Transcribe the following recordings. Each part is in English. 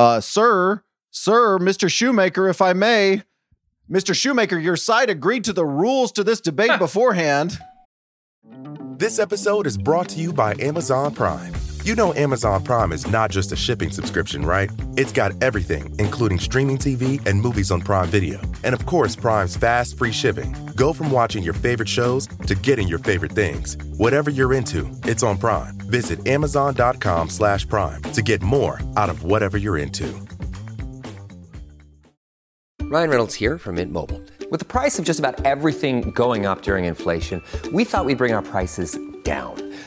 Uh, sir, sir, Mr. Shoemaker, if I may, Mr. Shoemaker, your side agreed to the rules to this debate beforehand. This episode is brought to you by Amazon Prime. You know Amazon Prime is not just a shipping subscription, right? It's got everything, including streaming TV and movies on Prime Video. And of course, Prime's fast, free shipping. Go from watching your favorite shows to getting your favorite things. Whatever you're into, it's on Prime. Visit amazon.com slash prime to get more out of whatever you're into. Ryan Reynolds here from Mint Mobile. With the price of just about everything going up during inflation, we thought we'd bring our prices down.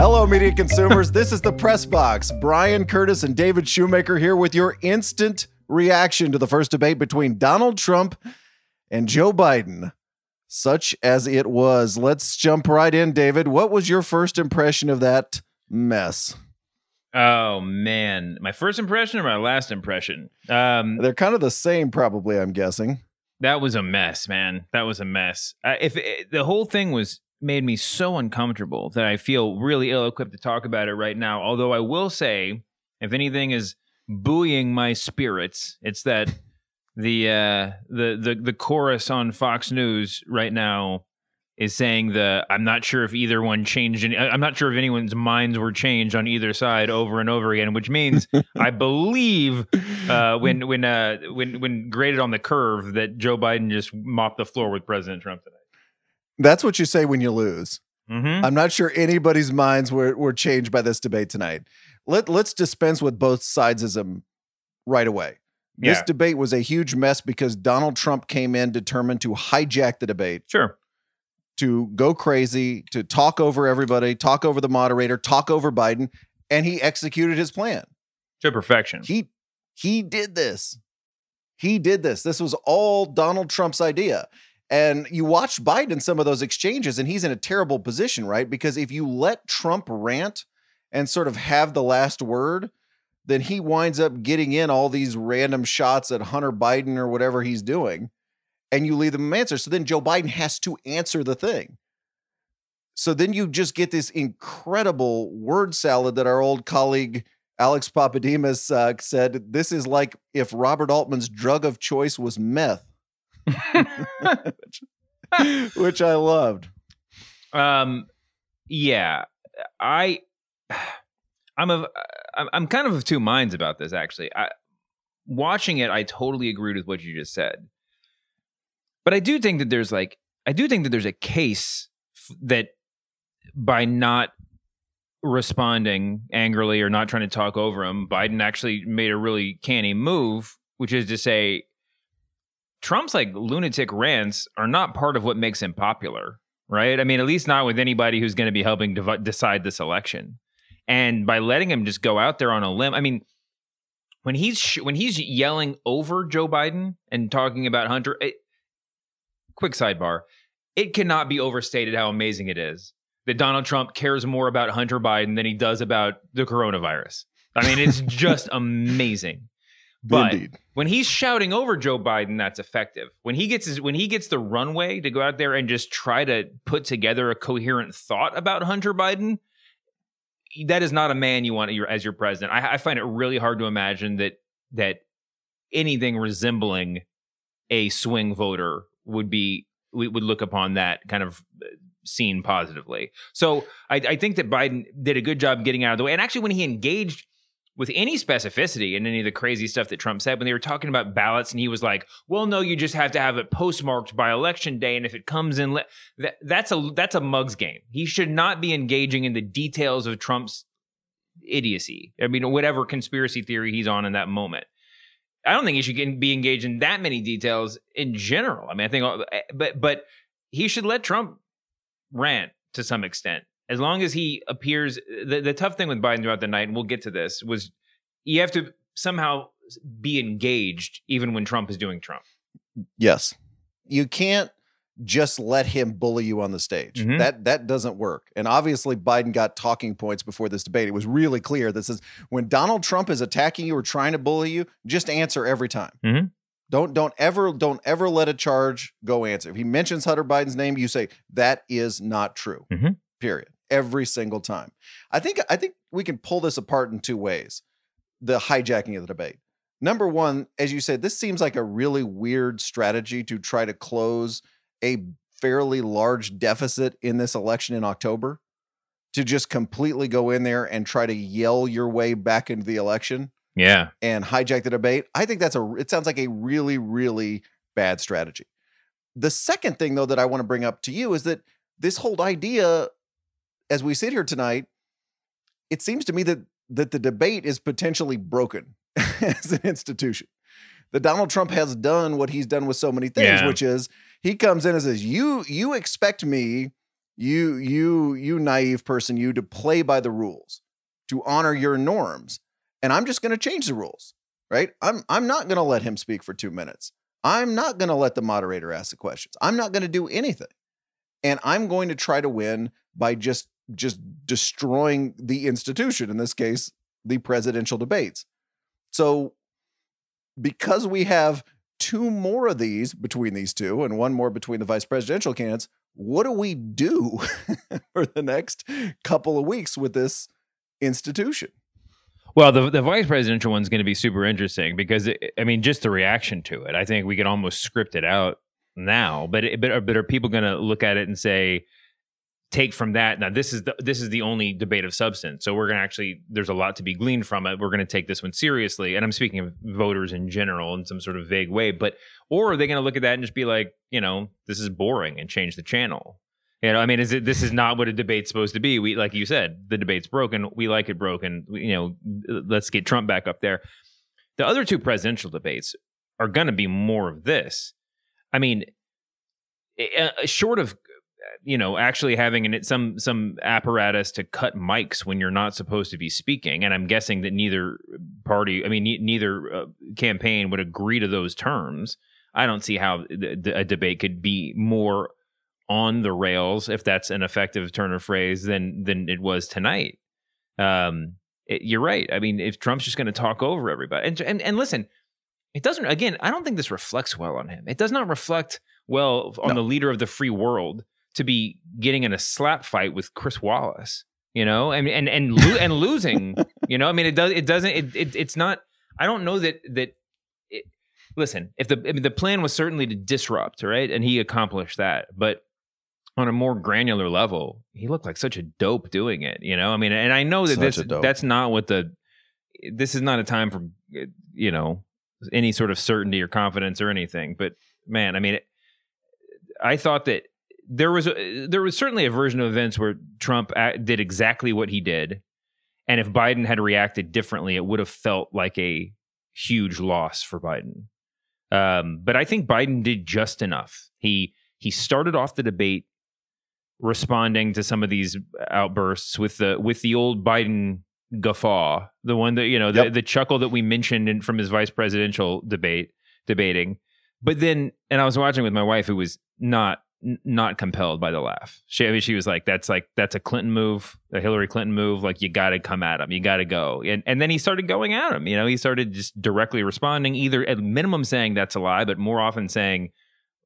Hello, media consumers. this is the Press Box. Bryan Curtis and David Shoemaker here with your instant reaction to the first debate between Donald Trump and Joe Biden. Such as it was. Let's jump right in, David. What was your first impression of that mess? Oh man, my first impression or my last impression? Um, They're kind of the same, probably, I'm guessing. that was a mess, man. That was a mess. Uh, if it, the whole thing was made me so uncomfortable that I feel really ill-equipped to talk about it right now. Although I will say, if anything is buoying my spirits, it's that the uh, the the the chorus on Fox News right now is saying the I'm not sure if either one changed. Any, I'm not sure if anyone's minds were changed on either side over and over again, which means I believe uh, when when uh, when when graded on the curve that Joe Biden just mopped the floor with President Trump today. That's what you say when you lose. Mm-hmm. I'm not sure anybody's minds were, were changed by this debate tonight. Let, let's dispense with both sidesism right away. This Yeah. debate was a huge mess because Donald Trump came in determined to hijack the debate, Sure. to go crazy, to talk over everybody, talk over the moderator, talk over Biden, and he executed his plan. To perfection. He he did this. He did this. This was all Donald Trump's idea. And you watch Biden some of those exchanges, and he's in a terrible position, right? Because if you let Trump rant and sort of have the last word, then he winds up getting in all these random shots at Hunter Biden or whatever he's doing, and you leave them answer. So then Joe Biden has to answer the thing. So then you just get this incredible word salad that our old colleague Alex Pappademas uh, said. This is like if Robert Altman's drug of choice was meth, which, which I loved. Um, yeah, I, I'm of, I'm, I'm kind of of two minds about this. Actually, I, watching it, I totally agreed with what you just said, but I do think that there's like, I do think that there's a case f- that by not responding angrily or not trying to talk over him, Biden actually made a really canny move, which is to say, Trump's like lunatic rants are not part of what makes him popular right? I mean, at least not with anybody who's going to be helping dev- decide this election. And by letting him just go out there on a limb, I mean, when he's sh- when he's yelling over Joe Biden and talking about Hunter, it, quick sidebar, it cannot be overstated how amazing it is that Donald Trump cares more about Hunter Biden than he does about the coronavirus. I mean, it's just amazing. But Indeed. when he's shouting over Joe Biden, that's effective. When he gets his, when he gets the runway to go out there and just try to put together a coherent thought about Hunter Biden, that is not a man you want as your president. I, I find it really hard to imagine that that anything resembling a swing voter would be we would look upon that kind of uh, scene positively. So I, I think that Biden did a good job getting out of the way. And actually, when he engaged with any specificity in any of the crazy stuff that Trump said when they were talking about ballots, and he was like, "Well, no, you just have to have it postmarked by election day, and if it comes in, le-, that, that's a that's a mug's game. He should not be engaging in the details of Trump's idiocy. I mean, whatever conspiracy theory he's on in that moment." I don't think he should be engaged in that many details in general. I mean, I think, eh, but but he should let Trump rant to some extent, as long as he appears. The, the tough thing with Biden throughout the night, and we'll get to this, was you have to somehow be engaged even when Trump is doing Trump. Yes. You can't just let him bully you on the stage. Mhm. That that doesn't work. And obviously Biden got talking points before this debate. It was really clear this is when Donald Trump is attacking you or trying to bully you, just answer every time. Mhm. Don't don't ever don't ever let a charge go answer. If he mentions Hunter Biden's name, you say that is not true. Mhm. Period. Every single time. I think I think we can pull this apart in two ways. The hijacking of the debate. Number one, as you said, this seems like a really weird strategy to try to close a fairly large deficit in this election in October. To just completely go in there and try to yell your way back into the election Yeah. and hijack the debate. I think that's a it sounds like a really really bad strategy. The second thing though that I want to bring up to you is that this whole idea as we sit here tonight it seems to me that that the debate is potentially broken as an institution. That Donald Trump has done what he's done with so many things Yeah. which is he comes in and says you you expect me you you you naive person you to play by the rules to honor your norms and I'm just going to change the rules, right? I'm I'm not going to let him speak for 2 minutes. I'm not going to let the moderator ask the questions. I'm not going to do anything. And I'm going to try to win by just just destroying the institution in this case, the presidential debates. So because we have two more of these between these two and one more between the vice presidential candidates, what do we do for the next couple of weeks with this institution? Well, the the vice presidential one's going to be super interesting because it, I mean, just the reaction to it. I think we could almost script it out now. But it, but are, but are people going to look at it and say, take from that? Now this is the this is the only debate of substance. So we're going to actually there's a lot to be gleaned from it. We're going to take this one seriously. And I'm speaking of voters in general in some sort of vague way. But or are they going to look at that and just be like, you know, this is boring and change the channel? You know, I mean, is it this is not what a debate's supposed to be? We, like you said, the debate's broken. We like it broken. We- You know, let's get Trump back up there. The other two presidential debates are going to be more of this. I mean, uh, short of you know actually having an, some some apparatus to cut mics when you're not supposed to be speaking, and I'm guessing that neither party, I mean, ne- neither uh, campaign would agree to those terms. I don't see how the, the, a debate could be more on the rails, if that's an effective turn of phrase, than than it was tonight. Um, it- you're right. I mean, if Trump's just going to talk over everybody, and, and and listen, it doesn't. Again, I don't think this reflects well on him. It does not reflect well on No. the leader of the free world to be getting in a slap fight with Chris Wallace. You know, and and and lo- and losing. You know, I mean, it does. It doesn't. It, it it's not. I don't know that that. It, listen, if the I mean, the plan was certainly to disrupt, right, and he accomplished that, but on a more granular level, he looked like such a dope doing it. You know, I mean, and I know that Such this that's not what the. This is not a time for you know any sort of certainty or confidence or anything, but man, I mean, I thought that there was a, there was certainly a version of events where Trump did exactly what he did, and if Biden had reacted differently, it would have felt like a huge loss for Biden. Um, but I think Biden did just enough. He he started off the debate responding to some of these outbursts with the with the old Biden guffaw, the one that you know the, Yep. the chuckle that we mentioned in, from his vice presidential debate debating. But then, and I was watching with my wife, who was not n- not compelled by the laugh. She, I mean, she was like, "That's like that's a Clinton move, a Hillary Clinton move. Like you got to come at him, you got to go." And and then he started going at him. You know, he started just directly responding, either at minimum saying that's a lie, but more often saying,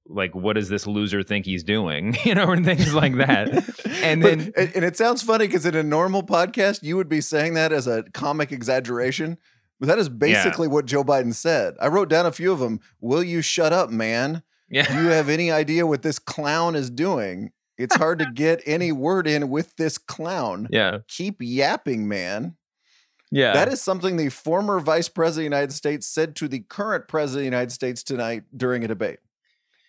"Like, what does this loser think he's doing?" You know, and things like that. And But- then and, and it sounds funny because in a normal podcast, you would be saying that as a comic exaggeration. But that is basically what Joe Biden said. I wrote down a few of them. Will you shut up, man? Do yeah, you have any idea what this clown is doing? It's hard to get any word in with this clown. yeah, Keep yapping, man. yeah. That is something the former vice president of the United States said to the current president of the United States tonight during a debate.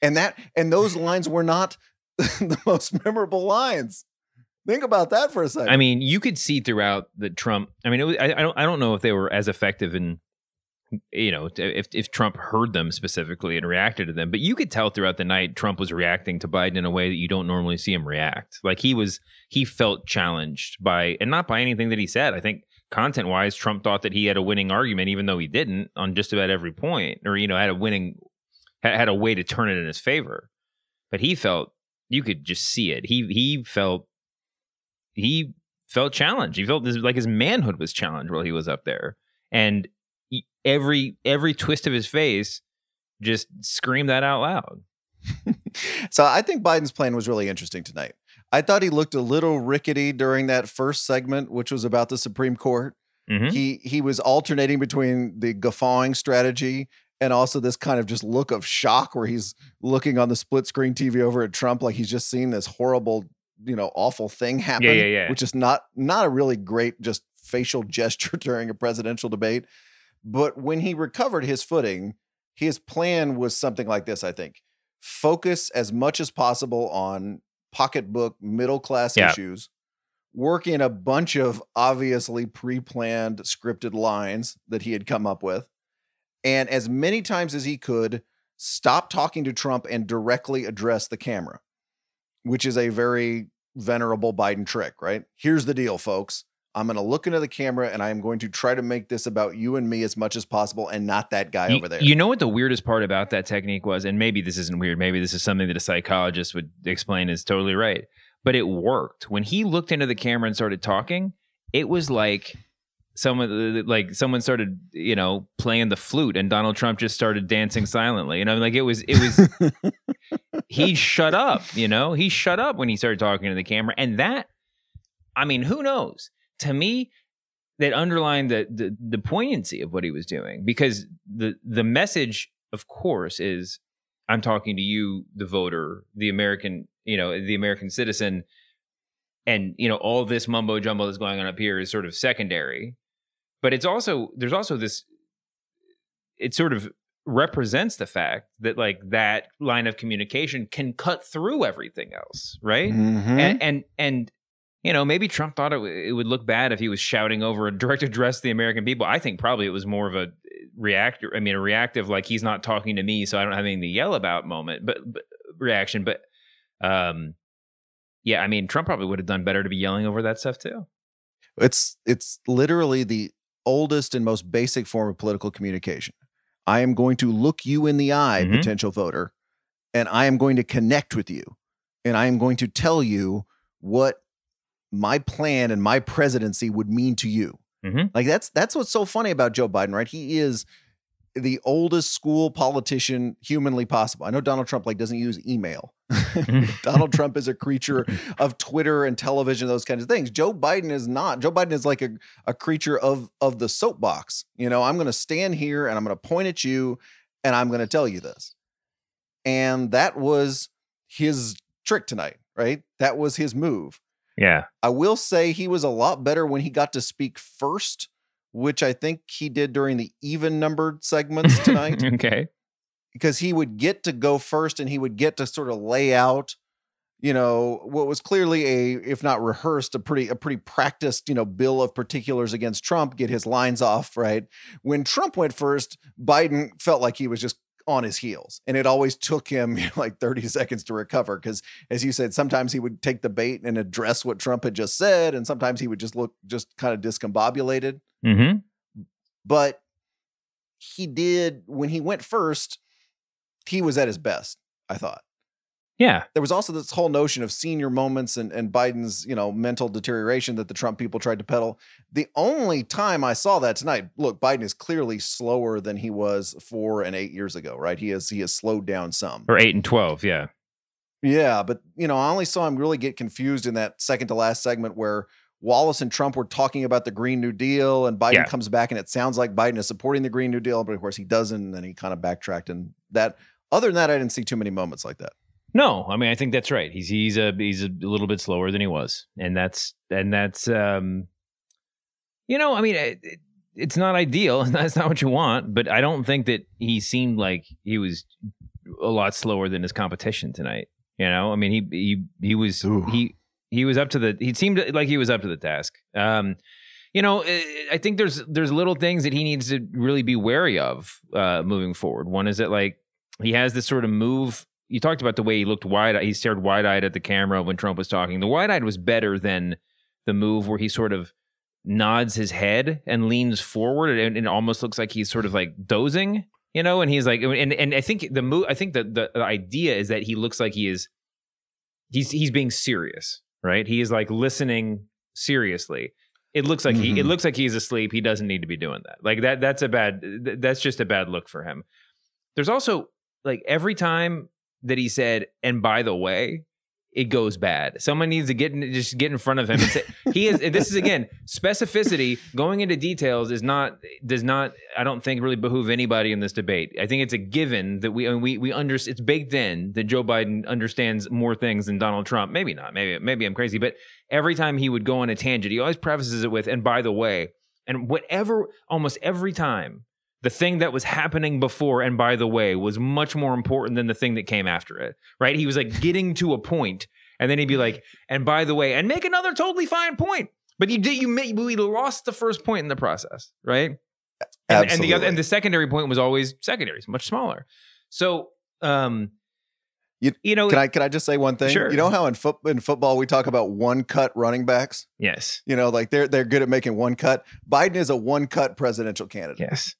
And that and those lines were not the most memorable lines. Think about that for a second. I mean, you could see throughout the Trump. I mean, it was, I, I don't. I don't know if they were as effective in, you know, if if Trump heard them specifically and reacted to them, but you could tell throughout the night Trump was reacting to Biden in a way that you don't normally see him react. Like he was, he felt challenged by, and not by anything that he said. I think content wise, Trump thought that he had a winning argument, even though he didn't on just about every point, or you know, had a winning had a way to turn it in his favor. But he felt you could just see it. He he felt he felt challenged. He felt like his manhood was challenged while he was up there, and every every twist of his face just screamed that out loud. so I think Biden's plan was really interesting tonight. I thought he looked a little rickety during that first segment, which was about the Supreme Court. Mhm. He he was alternating between the guffawing strategy and also this kind of just look of shock where he's looking on the split screen TV over at Trump like he's just seen this horrible, you know, awful thing happen. yeah, yeah, yeah. Which is not not a really great just facial gesture during a presidential debate. But when he recovered his footing, his plan was something like this, I think. Focus as much as possible on pocketbook middle class Yeah. issues, work in a bunch of obviously pre-planned scripted lines that he had come up with, and as many times as he could, stop talking to Trump and directly address the camera, which is a very venerable Biden trick, right? Here's the deal, folks. I'm going to look into the camera and I am going to try to make this about you and me as much as possible and not that guy You- over there. You know what the weirdest part about that technique was, and maybe this isn't weird. Maybe this is something that a psychologist would explain is totally right, but it worked. When he looked into the camera and started talking, it was like someone like someone started you know playing the flute and donald trump just started dancing silently you know like it was it was he shut up you know he shut up when he started talking to the camera and that i mean who knows to me that underlined the, the the poignancy of what he was doing because the the message of course is i'm talking to you the voter the american you know the american citizen and you know all this mumbo jumbo that's going on up here is sort of secondary but it's also there's also this it sort of represents the fact that like that line of communication can cut through everything else right Mhm. and and and you know maybe Trump thought it, w- it would look bad if he was shouting over a direct address to the American people. I think probably it was more of a reactor. I mean, a reactive like he's not talking to me, so I don't have anything to yell about moment, but, but reaction. But um, yeah, I mean, Trump probably would have done better to be yelling over that stuff too. It's it's literally the oldest and most basic form of political communication. I am going to look you in the eye, Mhm. potential voter, and I am going to connect with you. And I am going to tell you what my plan and my presidency would mean to you. Mhm. Like that's that's what's so funny about Joe Biden, right? He is the oldest school politician humanly possible. I know Donald Trump like doesn't use email. Donald Trump is a creature of Twitter and television, those kinds of things. Joe Biden is not. Joe Biden is like a, a creature of of the soapbox. You know, I'm going to stand here and I'm going to point at you and I'm going to tell you this. And that was his trick tonight, right? That was his move. Yeah, I will say he was a lot better when he got to speak first, which I think he did during the even numbered segments tonight. Okay. because he would get to go first and he would get to sort of lay out you know what was clearly a if not rehearsed a pretty a pretty practiced you know bill of particulars against Trump get his lines off right? When Trump went first Biden felt like he was just on his heels and it always took him you know, like 30 seconds to recover because as you said sometimes he would take the bait and address what Trump had just said and sometimes he would just look just kind of discombobulated Mm-hmm. but he did when he went first he was at his best i thought Yeah. there was also this whole notion of senior moments and, and biden's you know mental deterioration that the trump people tried to peddle the only time i saw that tonight look biden is clearly slower than he was four and eight years ago right he has he has slowed down some Or eight and twelve. Yeah. yeah, but you know, I only saw him really get confused in that second to last segment where Wallace and Trump were talking about the Green New Deal, and Biden Yeah. comes back and it sounds like Biden is supporting the Green New Deal, but of course he doesn't, and then he kind of backtracked. And that, other than that, I didn't see too many moments like that. No, I mean I think that's right. He's he's a he's a little bit slower than he was, and that's and that's um, you know, I mean, it, it- it's not ideal. That's not what you want, but I don't think that he seemed like he was a lot slower than his competition tonight. You know, I mean, he he he was Ooh. he he was up to the. He seemed like he was up to the task. Um, you know, I I think there's there's little things that he needs to really be wary of uh, moving forward. One is that like he has this sort of move. You talked about the way he looked wide. He stared wide eyed at the camera when Trump was talking. The wide eyed was better than the move where he sort of nods his head and leans forward, and, and it almost looks like he's sort of like dozing, you know. And he's like, and and I think the move, I think the, the the idea is that he looks like he is, he's he's being serious, right? He is like listening seriously. It looks like he it Mhm. looks like he's asleep. He doesn't need to be doing that. Like that that's a bad that's just a bad look for him. There's also like every time that he said, and by the way, it goes bad. Someone needs to get in, just get in front of him and say he is. This is again specificity. Going into details is not does not. I don't think really behoove anybody in this debate. I think it's a given that we we we under it's baked in that Joe Biden understands more things than Donald Trump. Maybe not. Maybe maybe I'm crazy. But every time he would go on a tangent, he always prefaces it with, and by the way, and whatever. Almost every time the thing that was happening before and by the way was much more important than the thing that came after it right he was like getting to a point and then he'd be like and by the way and make another totally fine point but you did you made we lost the first point in the process right and, and the other and the secondary point was always secondary it's much smaller so um You- you know Can I can I just say one thing? Sure. You know how in foot in football we talk about one cut running backs? yes You know, like they're they're good at making one cut. Biden is a one cut presidential candidate. yes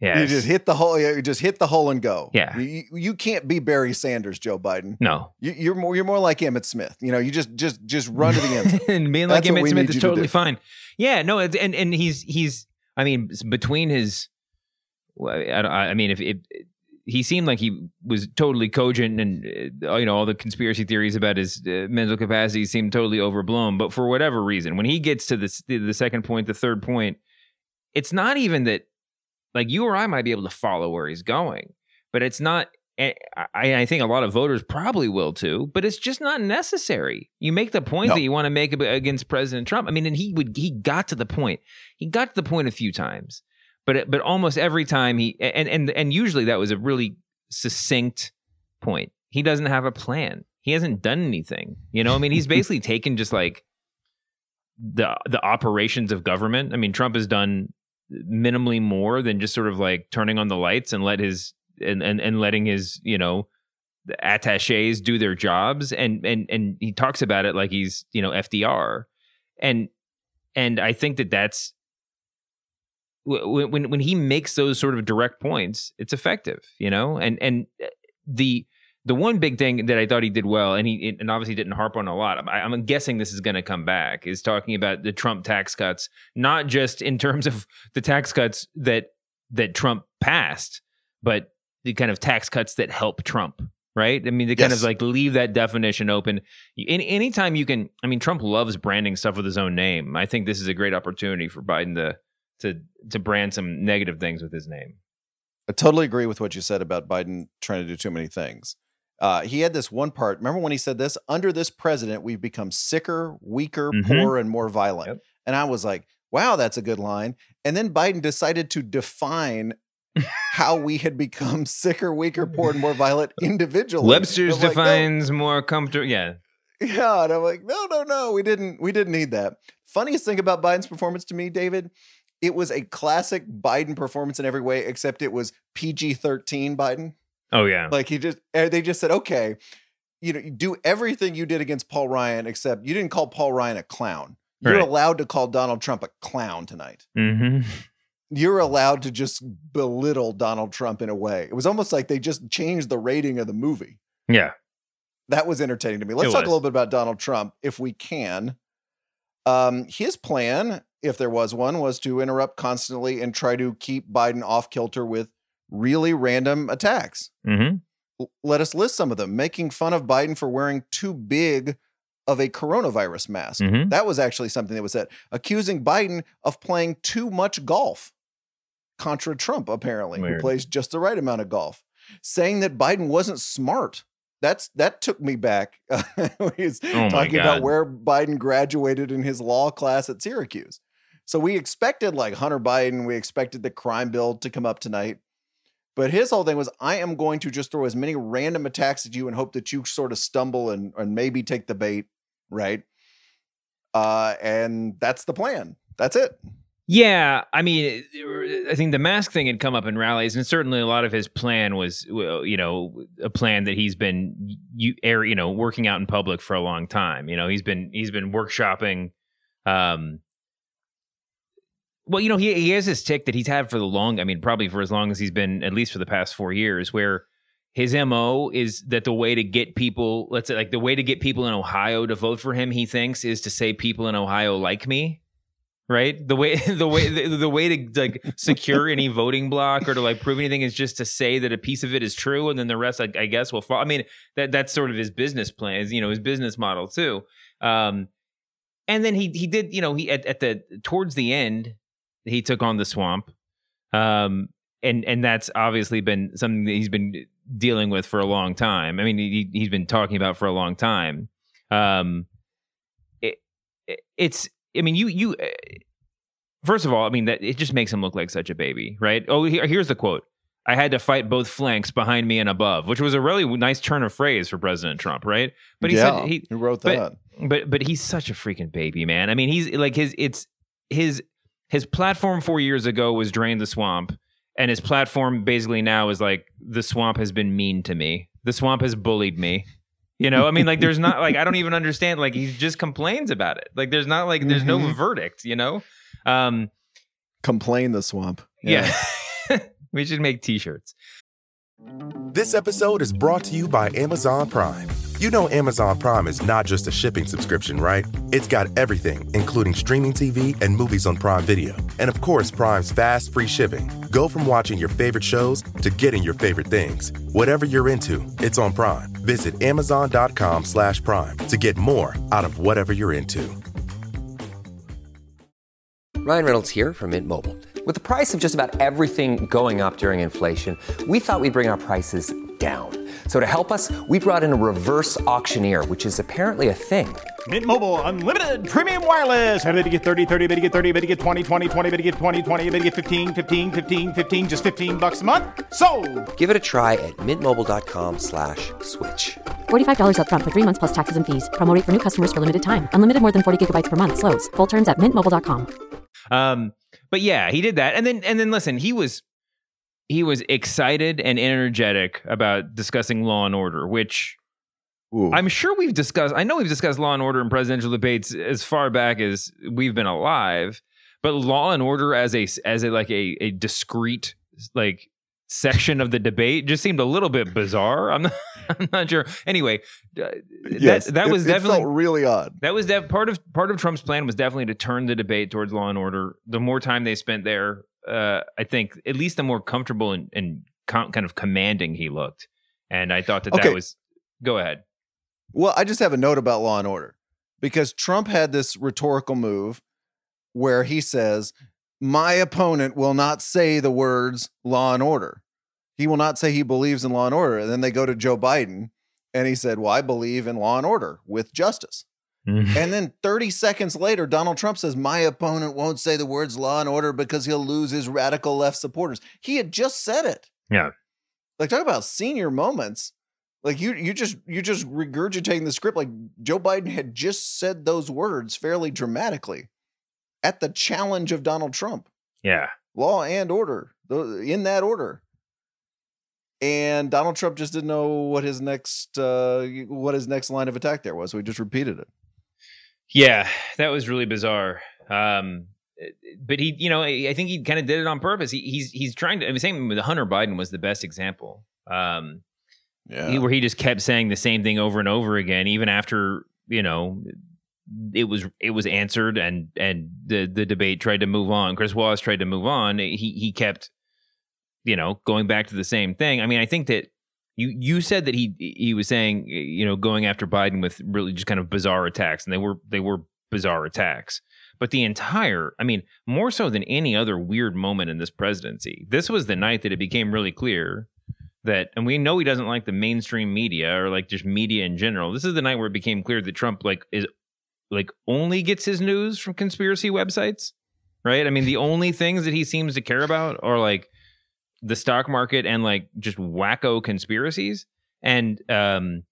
You just hit the hole. You just hit the hole and go. Yeah. You, you- can't be Barry Sanders, Joe Biden. no You, you're more. You're more like Emmitt Smith. You know. You just just just run to the end. zone. and being like That's what Emmitt Smith is you to totally fine. Yeah, no, it's, and and he's he's. I mean, between his, I, I mean, if it, he seemed like he was totally cogent, and uh, you know, all the conspiracy theories about his uh, mental capacity seemed totally overblown. But for whatever reason, when he gets to this, the second point, the third point, it's not even that. Like you or I might be able to follow where he's going, but it's not. Eh, I, I think a lot of voters probably will too, but it's just not necessary. You make the point No. that you want to make against President Trump. I mean, and he would he got to the point. He got to the point a few times, but eh, but almost every time he and and and usually that was a really succinct point. He doesn't have a plan. He hasn't done anything. You know, I mean, he's basically taken just like the the operations of government. I mean, Trump has done minimally more than just sort of like turning on the lights and let his and and, and letting his you know attaches do their jobs. And and and he talks about it like he's you know FDR and and I think that that's when when when he makes those sort of direct points it's effective you know? And and uh, the the one big thing that I thought he did well, and he and obviously didn't harp on a lot. I, I'm guessing this is going to come back. Is talking about the Trump tax cuts, not just in terms of the tax cuts that that Trump passed, but the kind of tax cuts that help Trump. Right? I mean, they kind of like leave that definition open. Any, anytime you can, I mean, Trump loves branding stuff with his own name. I think this is a great opportunity for Biden to to to brand some negative things with his name. I totally agree with what you said about Biden trying to do too many things. Uh, he had this one part. Remember when he said this? Under this president, we've become sicker, weaker, Mhm. poorer, and more violent. Yep. And I was like, wow, that's a good line. And then Biden decided to define how we had become sicker, weaker, poor, and more violent individually. Webster's like, no, defines more comfortable. Yeah, yeah, and I'm like, no, no, no, we didn't, we didn't need that. Funniest thing about Biden's performance to me, David, it was a classic Biden performance in every way, except it was PG-13 Biden. Oh yeah. Like he just, eh, they just said, okay, you know, you do everything you did against Paul Ryan, except you didn't call Paul Ryan a clown. You're Right. allowed to call Donald Trump a clown tonight. hmm You're allowed to just belittle Donald Trump in a way. It was almost like they just changed the rating of the movie. Yeah. That was entertaining to me. Let's It talk was. a little bit about Donald Trump, if we can. Um, his plan, if there was one, was to interrupt constantly and try to keep Biden off kilter with really random attacks. hmm L- Let us list some of them. Making fun of Biden for wearing too big of a coronavirus mask. Mhm. That was actually something that was said. Accusing Biden of playing too much golf. Contra Trump, apparently, who plays just the right amount of golf. Saying that Biden wasn't smart. That's that took me back. He's Oh talking about where Biden graduated in his law class at Syracuse. So we expected like Hunter Biden, we expected the crime bill to come up tonight. But his whole thing was, I am going to just throw as many random attacks at you and hope that you sort of stumble and, and maybe take the bait, right? Uh, and that's the plan. That's it. Yeah, I mean, I think the mask thing had come up in rallies, and certainly a lot of his plan was, you know, a plan that he's been you air, you know, working out in public for a long time. You know, he's been he's been workshopping, um, well, you know, he he has this tick that he's had for the long. I mean, probably for as long as he's been, at least for the past four years, where his mo is that the way to get people, let's say, like the way to get people in Ohio to vote for him, he thinks, is to say people in Ohio like me. Right, the way the way the, the way to like secure any voting block or to like prove anything is just to say that a piece of it is true, and then the rest, I, I guess, will fall. I mean, that that's sort of his business plan, is you know, his business model too. Um, and then he he did, you know, he at, at the towards the end, he took on the swamp, um, and and that's obviously been something that he's been dealing with for a long time. I mean, he he's been talking about for a long time. Um, it, it it's I mean, you you uh, first of all, I mean that it just makes him look like such a baby, right? Oh, here, here's the quote. I had to fight both flanks behind me and above, which was a really nice turn of phrase for President Trump, right? But he yeah, said he who wrote but- that? but but he's such a freaking baby, man. I mean, he's like his it's his his platform 4 years ago was drain the swamp and his platform basically now is like the swamp has been mean to me. The swamp has bullied me. You know, I mean, like, there's not like I don't even understand. Like, he just complains about it. Like, there's not like there's no Mhm. verdict. You know, um, Complain the swamp. yeah. we should make T-shirts. This episode is brought to you by Amazon Prime. You know Amazon Prime is not just a shipping subscription, right? It's got everything, including streaming TV and movies on Prime Video. And of course, Prime's fast, free shipping. Go from watching your favorite shows to getting your favorite things. Whatever you're into, it's on Prime. Visit amazon.com slash prime to get more out of whatever you're into. Ryan Reynolds here from Mint Mobile. With the price of just about everything going up during inflation, we thought we'd bring our prices down. So to help us, we brought in a reverse auctioneer, which is apparently a thing. Mint Mobile unlimited premium wireless. Ready to get 30, 30, bit to get 30, bit to get 20, 20, 20, bit to get 20, 20, bit to get 15, 15, 15, 15 just 15 bucks a month. So, Give it a try at mintmobile.com slash switch. $45 upfront for three months plus taxes and fees. Promo rate for new customers for limited time. Unlimited more than 40 gigabytes per month. Slows. Full terms at mintmobile.com. Um, but yeah, he did that, and then and then listen, he was he was excited and energetic about discussing Law and Order, which Ooh. I'm sure we've discussed. I know we've discussed Law and Order in presidential debates as far back as we've been alive, but Law and Order as a as a like a a discrete like section of the debate just seemed a little bit bizarre. I'm not, I'm not sure. Anyway, uh, yes, that that it- was it definitely felt really odd. that was that part of part of Trump's plan was definitely to turn the debate towards law and order. The more time they spent there, uh, I think at least the more comfortable and, and com- kind of commanding he looked. And I thought that Okay. that was. Go ahead. Well, I just have a note about Law and Order because Trump had this rhetorical move where he says, My opponent will not say the words law and order. He will not say he believes in law and order. And then they go to Joe Biden and he said, Well, I believe in law and order with justice. And then 30 seconds later, Donald Trump says, My opponent won't say the words law and order because he'll lose his radical left supporters. He had just said it. Yeah. Like talk about senior moments. Like you you just you just regurgitating the script like Joe Biden had just said those words fairly dramatically at the challenge of Donald Trump. Yeah. Law and order. In that order. And Donald Trump just didn't know what his next uh what his next line of attack there was. So he just repeated it. Yeah. That was really bizarre. Um, but he, you know, I I think he kind of did it on purpose. He, he's he's trying to. I mean, same with Hunter Biden was the best example. Um, Yeah. he- where he just kept saying the same thing over and over again, even after you know it was it was answered and and the the debate tried to move on. Chris Wallace tried to move on. He he kept you know going back to the same thing. I mean, I think that you you said that he he was saying you know going after Biden with really just kind of bizarre attacks, and they were they were bizarre attacks. But the entire, I mean, more so than any other weird moment in this presidency, this was the night that it became really clear that and we know he doesn't like the mainstream media or like just media in general. This is the night where it became clear that Trump like is like only gets his news from conspiracy websites, right? I mean, the only things that he seems to care about are like the stock market and like just wacko conspiracies. And um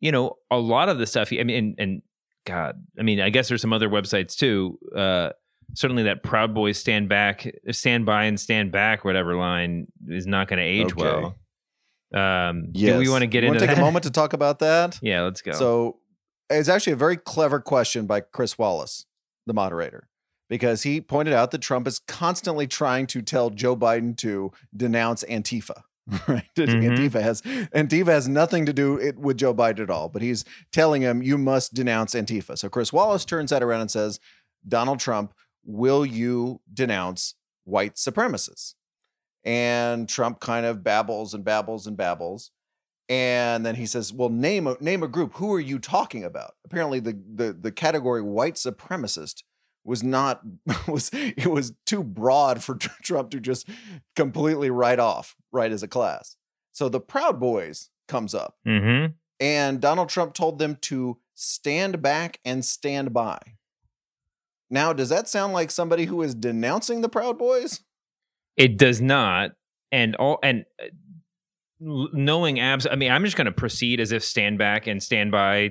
you know, a lot of the stuff he I mean and, and god, I mean, I guess there's some other websites too. Uh certainly that Proud Boys stand back, stand by and stand back, whatever line is not going to age Okay. well. Um, Yes. do we want to get into take that? a moment to talk about that? Yeah, let's go. So it's actually a very clever question by Chris Wallace, the moderator, because he pointed out that Trump is constantly trying to tell Joe Biden to denounce Antifa. Right, Mhm. Antifa has Antifa has nothing to do it with Joe Biden at all, but he's telling him you must denounce Antifa. So Chris Wallace turns that around and says, Donald Trump, will you denounce white supremacists? And Trump kind of babbles and babbles and babbles. And then he says, "Well, name a name a group. Who are you talking about?" Apparently, the the the category white supremacist was not was it was too broad for Trump to just completely write off right as a class. So the Proud Boys comes up, Mm-hmm. and Donald Trump told them to stand back and stand by. Now, does that sound like somebody who is denouncing the Proud Boys? It does not, and all and uh, knowing abs. I mean, I'm just going to proceed as if stand back and stand by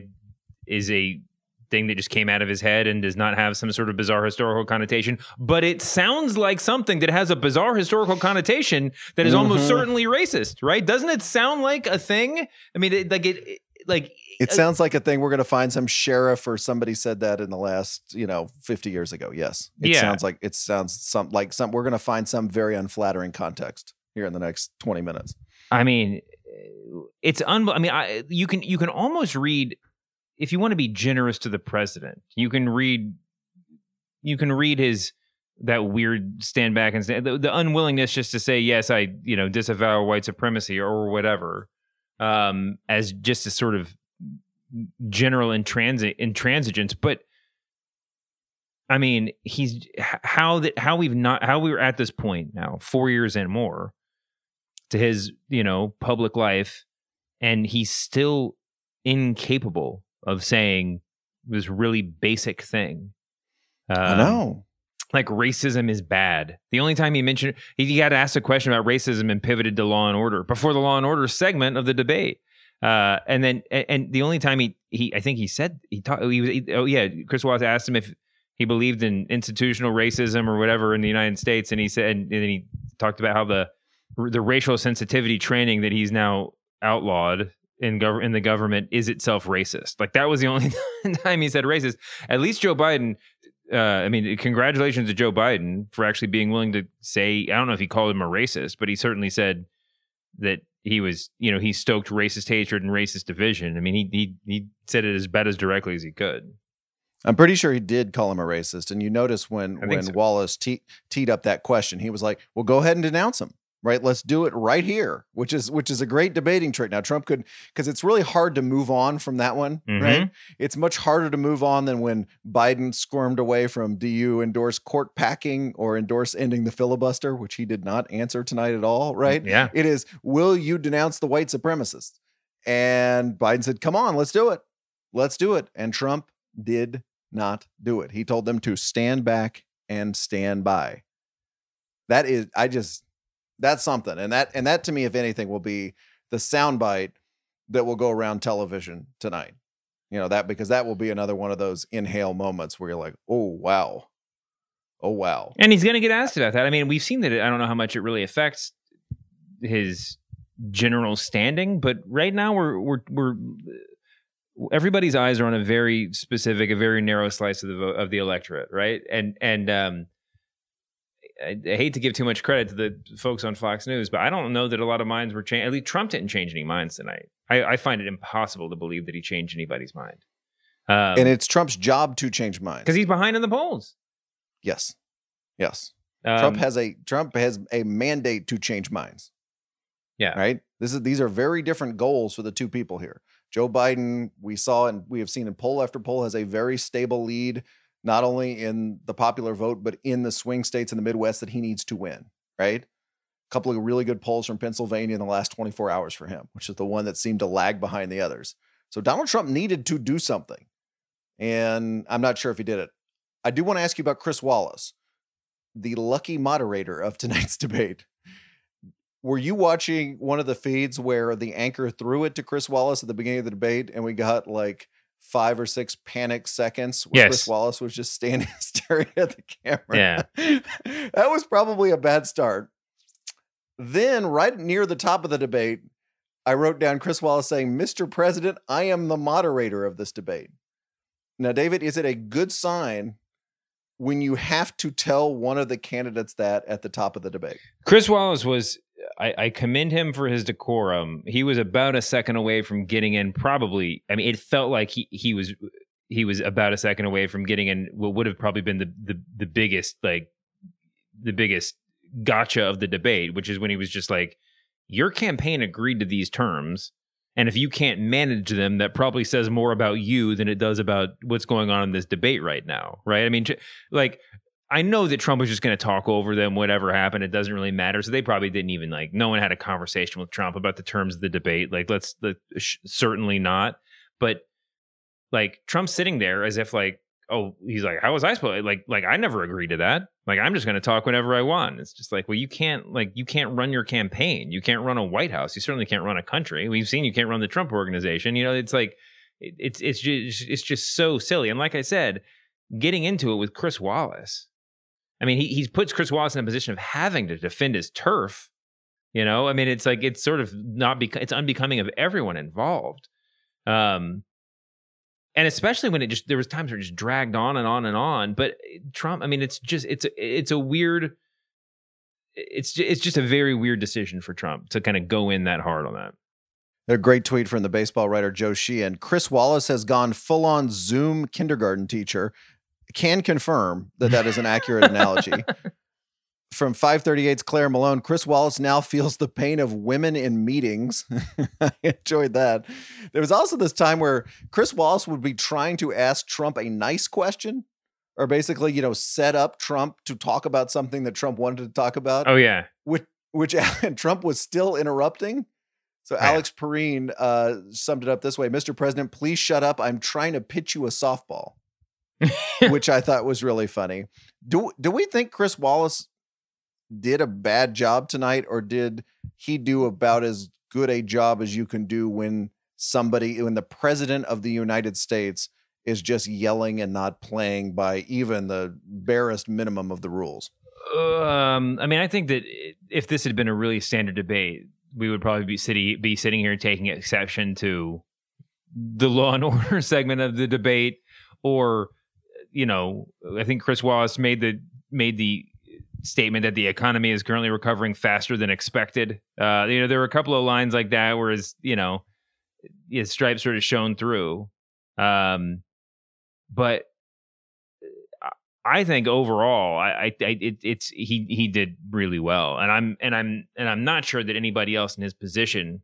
is a thing that just came out of his head and does not have some sort of bizarre historical connotation. But it sounds like something that has a bizarre historical connotation that is almost Mhm. certainly racist, right? Doesn't it sound like a thing? I mean, it, like it, it- like It uh, sounds like a thing we're going to find some sheriff or somebody said that in the last, you know, 50 years ago. Yes. It Yeah. sounds like it sounds some like some we're going to find some very unflattering context here in the next 20 minutes. I mean, it's un. I mean, I, you can you can almost read if you want to be generous to the president. You can read you can read his that weird stand back and stand, the, the unwillingness just to say yes, I you know disavow white supremacy or whatever, um, as just a sort of general intransi- intransigence, but. I mean, he's how that how we've not how we were at this point now, four years and more, to his you know public life and he's still incapable of saying this really basic thing. I Um, know. like racism is bad. The only time he mentioned he, got asked a question about racism and pivoted to law and order before the law and order segment of the debate. Uh, and then and, and the only time he he i think he said he talked he was he, oh yeah chris wallace asked him if he believed in institutional racism or whatever in the united states and he said and then he talked about how the the racial sensitivity training that he's now outlawed in gov- in the government is itself racist. Like that was the only time he said racist. At least Joe Biden. Uh, I mean, congratulations to Joe Biden for actually being willing to say. I don't know if he called him a racist, but he certainly said that he was. You know, he stoked racist hatred and racist division. I mean, he he he said it as bad as directly as he could. I'm pretty sure he did call him a racist. And you notice when when so. Wallace te- teed up that question, he was like, "Well, go ahead and denounce him." Right, let's do it right here, which is which is a great debating trick. Now Trump could because it's really hard to move on from that one, mm-hmm. right? It's much harder to move on than when Biden squirmed away from do you endorse court packing or endorse ending the filibuster, which he did not answer tonight at all, mm, right? Yeah. It is, will you denounce the white supremacists? And Biden said, come on, let's do it. Let's do it. And Trump did not do it. He told them to stand back and stand by. That is, I just, that's something. And that, and that to me, if anything, will be the soundbite that will go around television tonight. You know, that because that will be another one of those inhale moments where you're like, oh, wow. Oh, wow. And he's going to get asked about that. I mean, we've seen that. it- I don't know how much it really affects his general standing, but right now we're we're we're everybody's eyes are on a very specific, a very narrow slice of the of the electorate, right? And and um, I, I hate to give too much credit to the folks on Fox News, but I don't know that a lot of minds were changed. At least Trump didn't change any minds tonight. I, I find it impossible to believe that he changed anybody's mind. Um, and it's Trump's job to change minds. because he's behind in the polls. yes. Yes. Um, Trump has a Trump has a mandate to change minds. Yeah. Right? This is these are very different goals for the two people here. Joe Biden, we saw and we have seen in poll after poll has a very stable lead not only in the popular vote but in the swing states in the Midwest that he needs to win, right? A couple of really good polls from Pennsylvania in the last 24 hours for him, which is the one that seemed to lag behind the others. So Donald Trump needed to do something. And I'm not sure if he did it. I do want to ask you about Chris Wallace the lucky moderator of tonight's debate. Were you watching one of the feeds where the anchor threw it to Chris Wallace at the beginning of the debate and we got like five or six panic seconds where Chris Wallace was just standing staring at the camera? Yeah. that was probably a bad start. Then, right near the top of the debate, I wrote down Chris Wallace saying, Mr. President, I am the moderator of this debate. Now, David, is it a good sign when you have to tell one of the candidates that at the top of the debate. Chris Wallace was. I, I commend him for his decorum. He was about a second away from getting in. Probably, I mean, it felt like he he was he was about a second away from getting in what would have probably been the the the biggest like the biggest gotcha of the debate, which is when he was just like, "Your campaign agreed to these terms." And if you can't manage them, that probably says more about you than it does about what's going on in this debate right now, right? I mean, like, I know that Trump was just going to talk over them, whatever happened. It doesn't really matter. So they probably didn't even like, no one had a conversation with Trump about the terms of the debate. Like, let's, let, sh- certainly not. But like, Trump's sitting there as if, like, oh, he's like, how was I supposed like like I never agreed to that. Like I'm just going to talk whenever I want. It's just like, well, you can't like you can't run your campaign. You can't run a White House. You certainly can't run a country. We've seen you can't run the Trump organization. You know, it's like it, it's it's just it's just so silly. And like I said, getting into it with Chris Wallace. I mean, he he puts Chris Wallace in a position of having to defend his turf. You know, I mean, it's like it's sort of not because it's unbecoming of everyone involved. Um, and especially when it just there was times where it just dragged on and on and on. But Trump, I mean, it's just it's it's a weird. It's it's just a very weird decision for Trump to kind of go in that hard on that. A great tweet from the baseball writer Joe Sheehan. Chris Wallace has gone full on Zoom kindergarten teacher. Can confirm that that is an accurate analogy. from 538's Claire Malone, Chris Wallace now feels the pain of women in meetings. I enjoyed that. There was also this time where Chris Wallace would be trying to ask Trump a nice question or basically, you know, set up Trump to talk about something that Trump wanted to talk about. Oh, yeah. Which, which Trump was still interrupting. So yeah. Alex Pareene uh, summed it up this way Mr. President, please shut up. I'm trying to pitch you a softball. Which I thought was really funny. Do do we think Chris Wallace did a bad job tonight, or did he do about as good a job as you can do when somebody, when the president of the United States is just yelling and not playing by even the barest minimum of the rules? Um, I mean, I think that if this had been a really standard debate, we would probably be sitting be sitting here taking exception to the law and order segment of the debate, or you know, I think Chris Wallace made the made the statement that the economy is currently recovering faster than expected. Uh, you know, there were a couple of lines like that where his, you know, his stripes sort of shone through. Um, but uh, I think overall, I, I, I it, it's he he did really well, and I'm and I'm and I'm not sure that anybody else in his position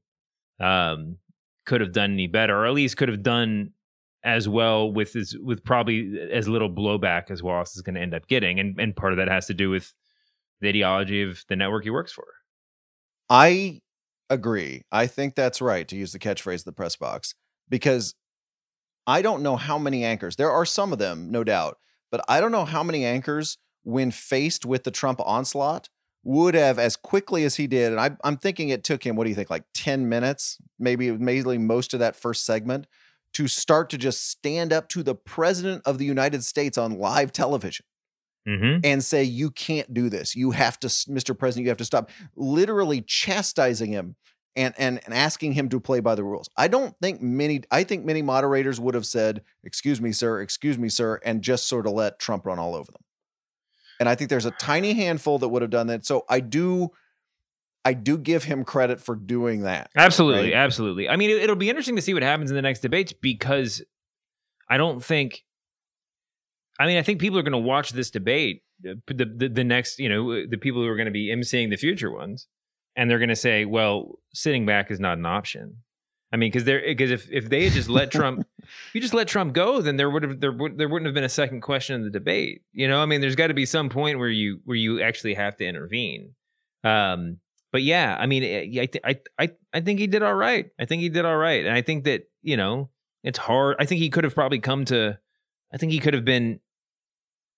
um, could have done any better, or at least could have done as well with his, with probably as little blowback as Wallace is going to end up getting, and and part of that has to do with the ideology of the network he works for. I agree. I think that's right to use the catchphrase the press box because I don't know how many anchors. There are some of them, no doubt, but I don't know how many anchors when faced with the Trump onslaught would have as quickly as he did and I, am thinking it took him what do you think like 10 minutes maybe maybe most of that first segment to start to just stand up to the president of the united states on live television mm-hmm. and say, you can't do this. You have to, Mr. President, you have to stop. Literally chastising him and, and, and asking him to play by the rules. I don't think many, I think many moderators would have said, excuse me, sir, excuse me, sir, and just sort of let Trump run all over them. And I think there's a tiny handful that would have done that. So I do, I do give him credit for doing that. Absolutely, right? absolutely. I mean, it, will be interesting to see what happens in the next debates because I don't think I mean, I think people are going to watch this debate, the, the, the next, you know, the people who are going to be emceeing the future ones, and they're going to say, "Well, sitting back is not an option." I mean, because they're because if if they had just let Trump, if you just let Trump go, then there would have there would there wouldn't have been a second question in the debate. You know, I mean, there's got to be some point where you where you actually have to intervene. Um, but yeah, I mean, eh, I, th- I I I think he did all right. I think he did all right, and I think that you know it's hard. I think he could have probably come to. I think he could have been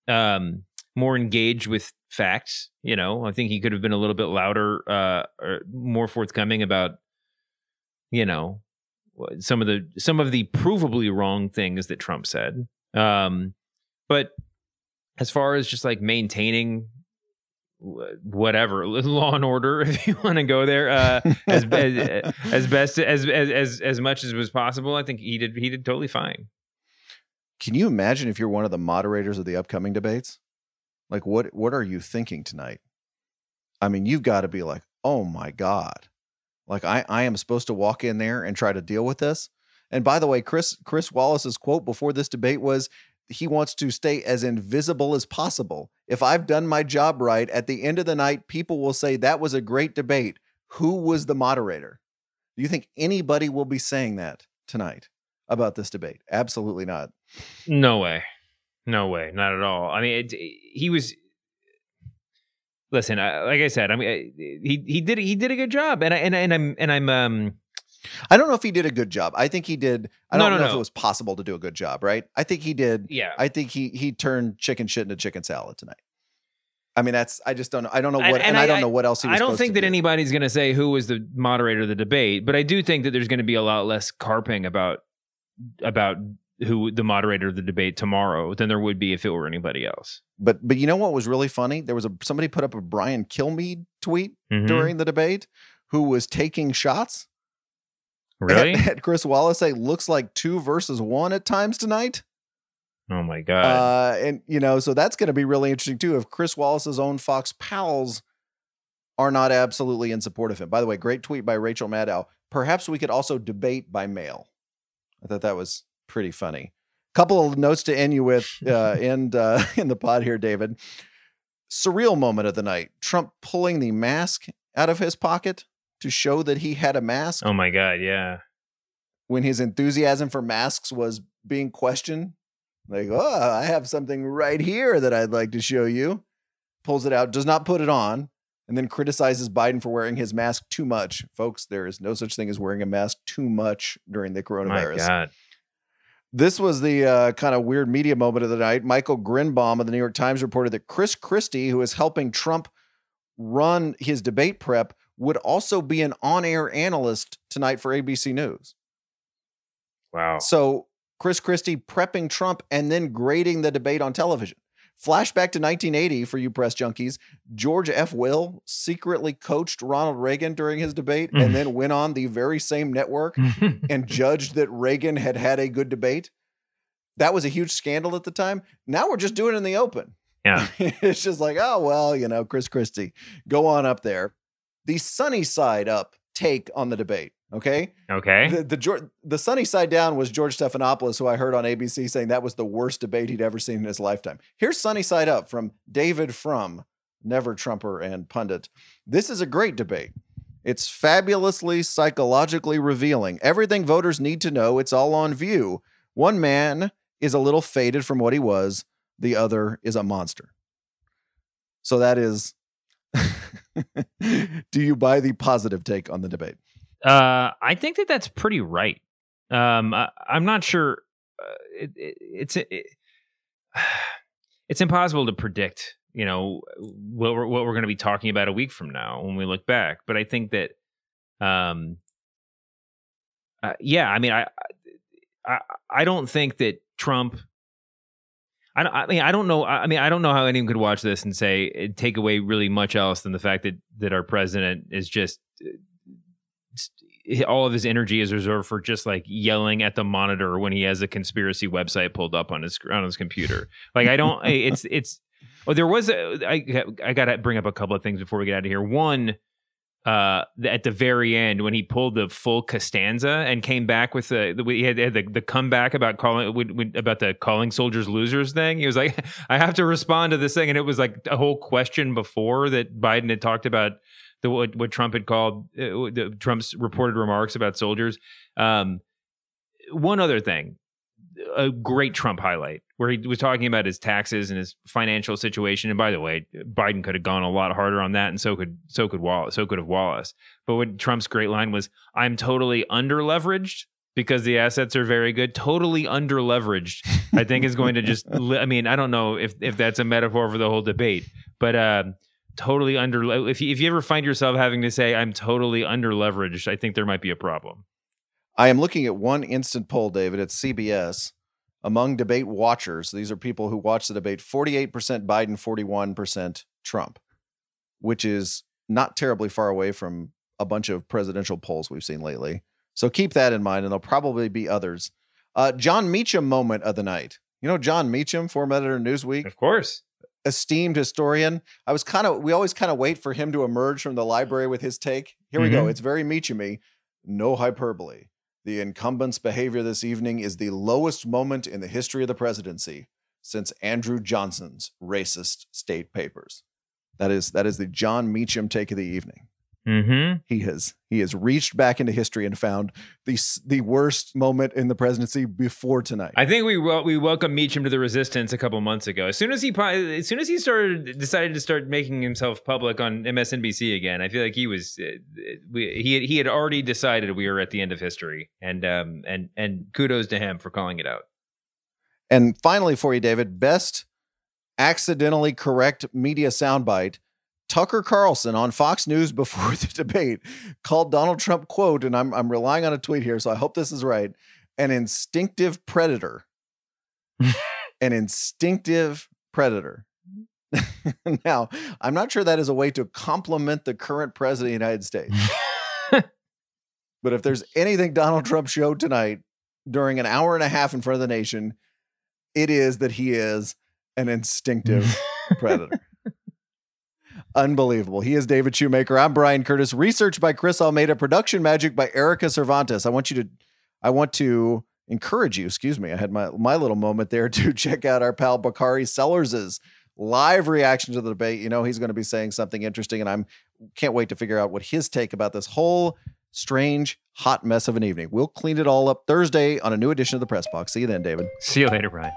um, more engaged with facts. You know, I think he could have been a little bit louder, uh, or more forthcoming about, you know, some of the some of the provably wrong things that Trump said. Um, but as far as just like maintaining whatever law and order if you want to go there uh, as, as as best as as as much as was possible i think he did he did totally fine can you imagine if you're one of the moderators of the upcoming debates? Like what what are you thinking tonight? I mean, you've got to be like, "Oh my god." Like I I am supposed to walk in there and try to deal with this. And by the way, Chris Chris Wallace's quote before this debate was he wants to stay as invisible as possible. If I've done my job right, at the end of the night, people will say that was a great debate. Who was the moderator? Do you think anybody will be saying that tonight about this debate? Absolutely not. No way. No way. Not at all. I mean, it, he was. Listen, I, like I said, I mean, I- he he did he did a good job, and I, and and I'm and I'm um I don't know if he did a good job. I think he did. I No, don't no, know if it was possible to do a good job, right? I think he did. yeah. I think he he turned chicken shit into chicken salad tonight. I mean, that's I just don't know. I don't know what, and, and I, I- don't know what else he was. I don't think that do. anybody's going to say who was the moderator of the debate, but I do think that there's going to be a lot less carping about about who the moderator of the debate tomorrow than there would be if it were anybody else. But but you know what was really funny? There was a somebody put up a Brian Kilmeade tweet Mhm. during the debate who was taking shots. Really? At Chris Wallace say looks like two versus one at times tonight. oh my god! Uh, and you know, so that's going to be really interesting too. If Chris Wallace's own Fox pals are not absolutely in support of him. By the way, great tweet by Rachel Maddow. Perhaps we could also debate by mail. I thought that was pretty funny. Couple of notes to end you with, uh, end uh, in the pod here, David. Surreal moment of the night: Trump pulling the mask out of his pocket to show that he had a mask oh my god! Yeah. when his enthusiasm for masks was being questioned. Like, oh, I have something right here that I'd like to show you. Pulls it out, does not put it on, and then criticizes Biden for wearing his mask too much. Folks, there is no such thing as wearing a mask too much during the My coronavirus. god. This was the uh, kind of weird media moment of the night. Michael Grynbaum of the New York Times reported that Chris Christie, who is helping Trump run his debate prep, would also be an on air analyst tonight for ABC News. Wow. So Chris Christie prepping Trump and then grading the debate on television. Flashback to 1980 for you press junkies. George F. Will secretly coached Ronald Reagan during his debate and then went on the very same network and judged that Reagan had had a good debate. That was a huge scandal at the time. Now we're just doing it in the open. Yeah. it's just like, oh, well, you know, Chris Christie, go on up there. The sunny side up take on the debate. Okay. okay. The, the the sunny side down was George Stephanopoulos, who I heard on ABC saying that was the worst debate he'd ever seen in his lifetime. Here's sunny side up from David Frum, never Trumper and pundit. This is a great debate. It's fabulously psychologically revealing. Everything voters need to know. It's all on view. One man is a little faded from what he was. The other is a monster. So that is. Do you buy the positive take on the debate? Uh, I think that that's pretty right. Um, I, I'm not sure. Uh, it, it, it's it, it's impossible to predict. You know what we're what we're going to be talking about a week from now when we look back. But I think that, um, uh, yeah. I mean, I, I I don't think that Trump. I, don't, I mean, I don't know. I mean, I don't know how anyone could watch this and say eh, take away really much else than the fact that that our president is just eh, eh, all of his energy is reserved for just like yelling at the monitor when he has a conspiracy website pulled up on his on his computer. Like I don't. Eh, it's it's. Oh, there was a. I I got to bring up a couple of things before we get out of here. One, uh, at the very end when he pulled the full Costanza and came back with the, the he had, had the, the comeback about calling about the calling soldiers losers thing. He was like, I have to respond to this thing, and it was like a whole question before that Biden had talked about the what, what Trump had called uh, the, Trump's reported remarks about soldiers. Um, one other thing, a great Trump highlight where he was talking about his taxes and his financial situation. And by the way, Biden could have gone a lot harder on that, and so could so could Wallace, so could have Wallace. But what Trump's great line was, "I'm totally under leveraged." Because the assets are very good, totally under leveraged. I think is going to just. I mean, I don't know if if that's a metaphor for the whole debate, but uh, totally under. If you, if you ever find yourself having to say I'm totally under leveraged, I think there might be a problem. I am looking at one instant poll, David, at CBS. Among debate watchers, these are people who watch the debate 48% Biden, 41% Trump, which is not terribly far away from a bunch of presidential polls we've seen lately. So keep that in mind, and there'll probably be others. Uh, Jon Meacham moment of the night. You know Jon Meacham, former editor of Newsweek? Of course. esteemed historian. I was kind of we always kind of wait for him to emerge from the library with his take. Here we go. Mhm. It's very Meachamy. No hyperbole. The incumbent's behavior this evening is the lowest moment in the history of the presidency since Andrew Johnson's racist state papers. That is that is the Jon Meacham take of the evening. Mm-hmm. He has he has reached back into history and found the the worst moment in the presidency before tonight. I think we wel- we welcomed Meacham to the resistance a couple months ago. As soon as he as soon as he started decided to start making himself public on MSNBC again, I feel like he was uh, we, he had, he had already decided we were at the end of history, and um and and kudos to him for calling it out. And finally, for you, David, best accidentally correct media soundbite. Tucker Carlson on Fox News before the debate called Donald Trump, quote, and I'm, I'm relying on a tweet here, so I hope this is right, an instinctive predator. an instinctive predator. now, I'm not sure that is a way to compliment the current president of the United States. but if there's anything Donald Trump showed tonight during an hour and a half in front of the nation, it is that he is an instinctive predator. Unbelievable. He is David Shoemaker. I'm Bryan Curtis. Research by Chris Almeida. Production magic by Erica Cervantes. I want you to, I want to encourage you. Excuse me. I had my my little moment there to check out our pal Bakari Sellers's live reaction to the debate. You know he's going to be saying something interesting, and I'm can't wait to figure out what his take about this whole strange hot mess of an evening. We'll clean it all up Thursday on a new edition of the Press Box. See you then, David. See you later, Bryan.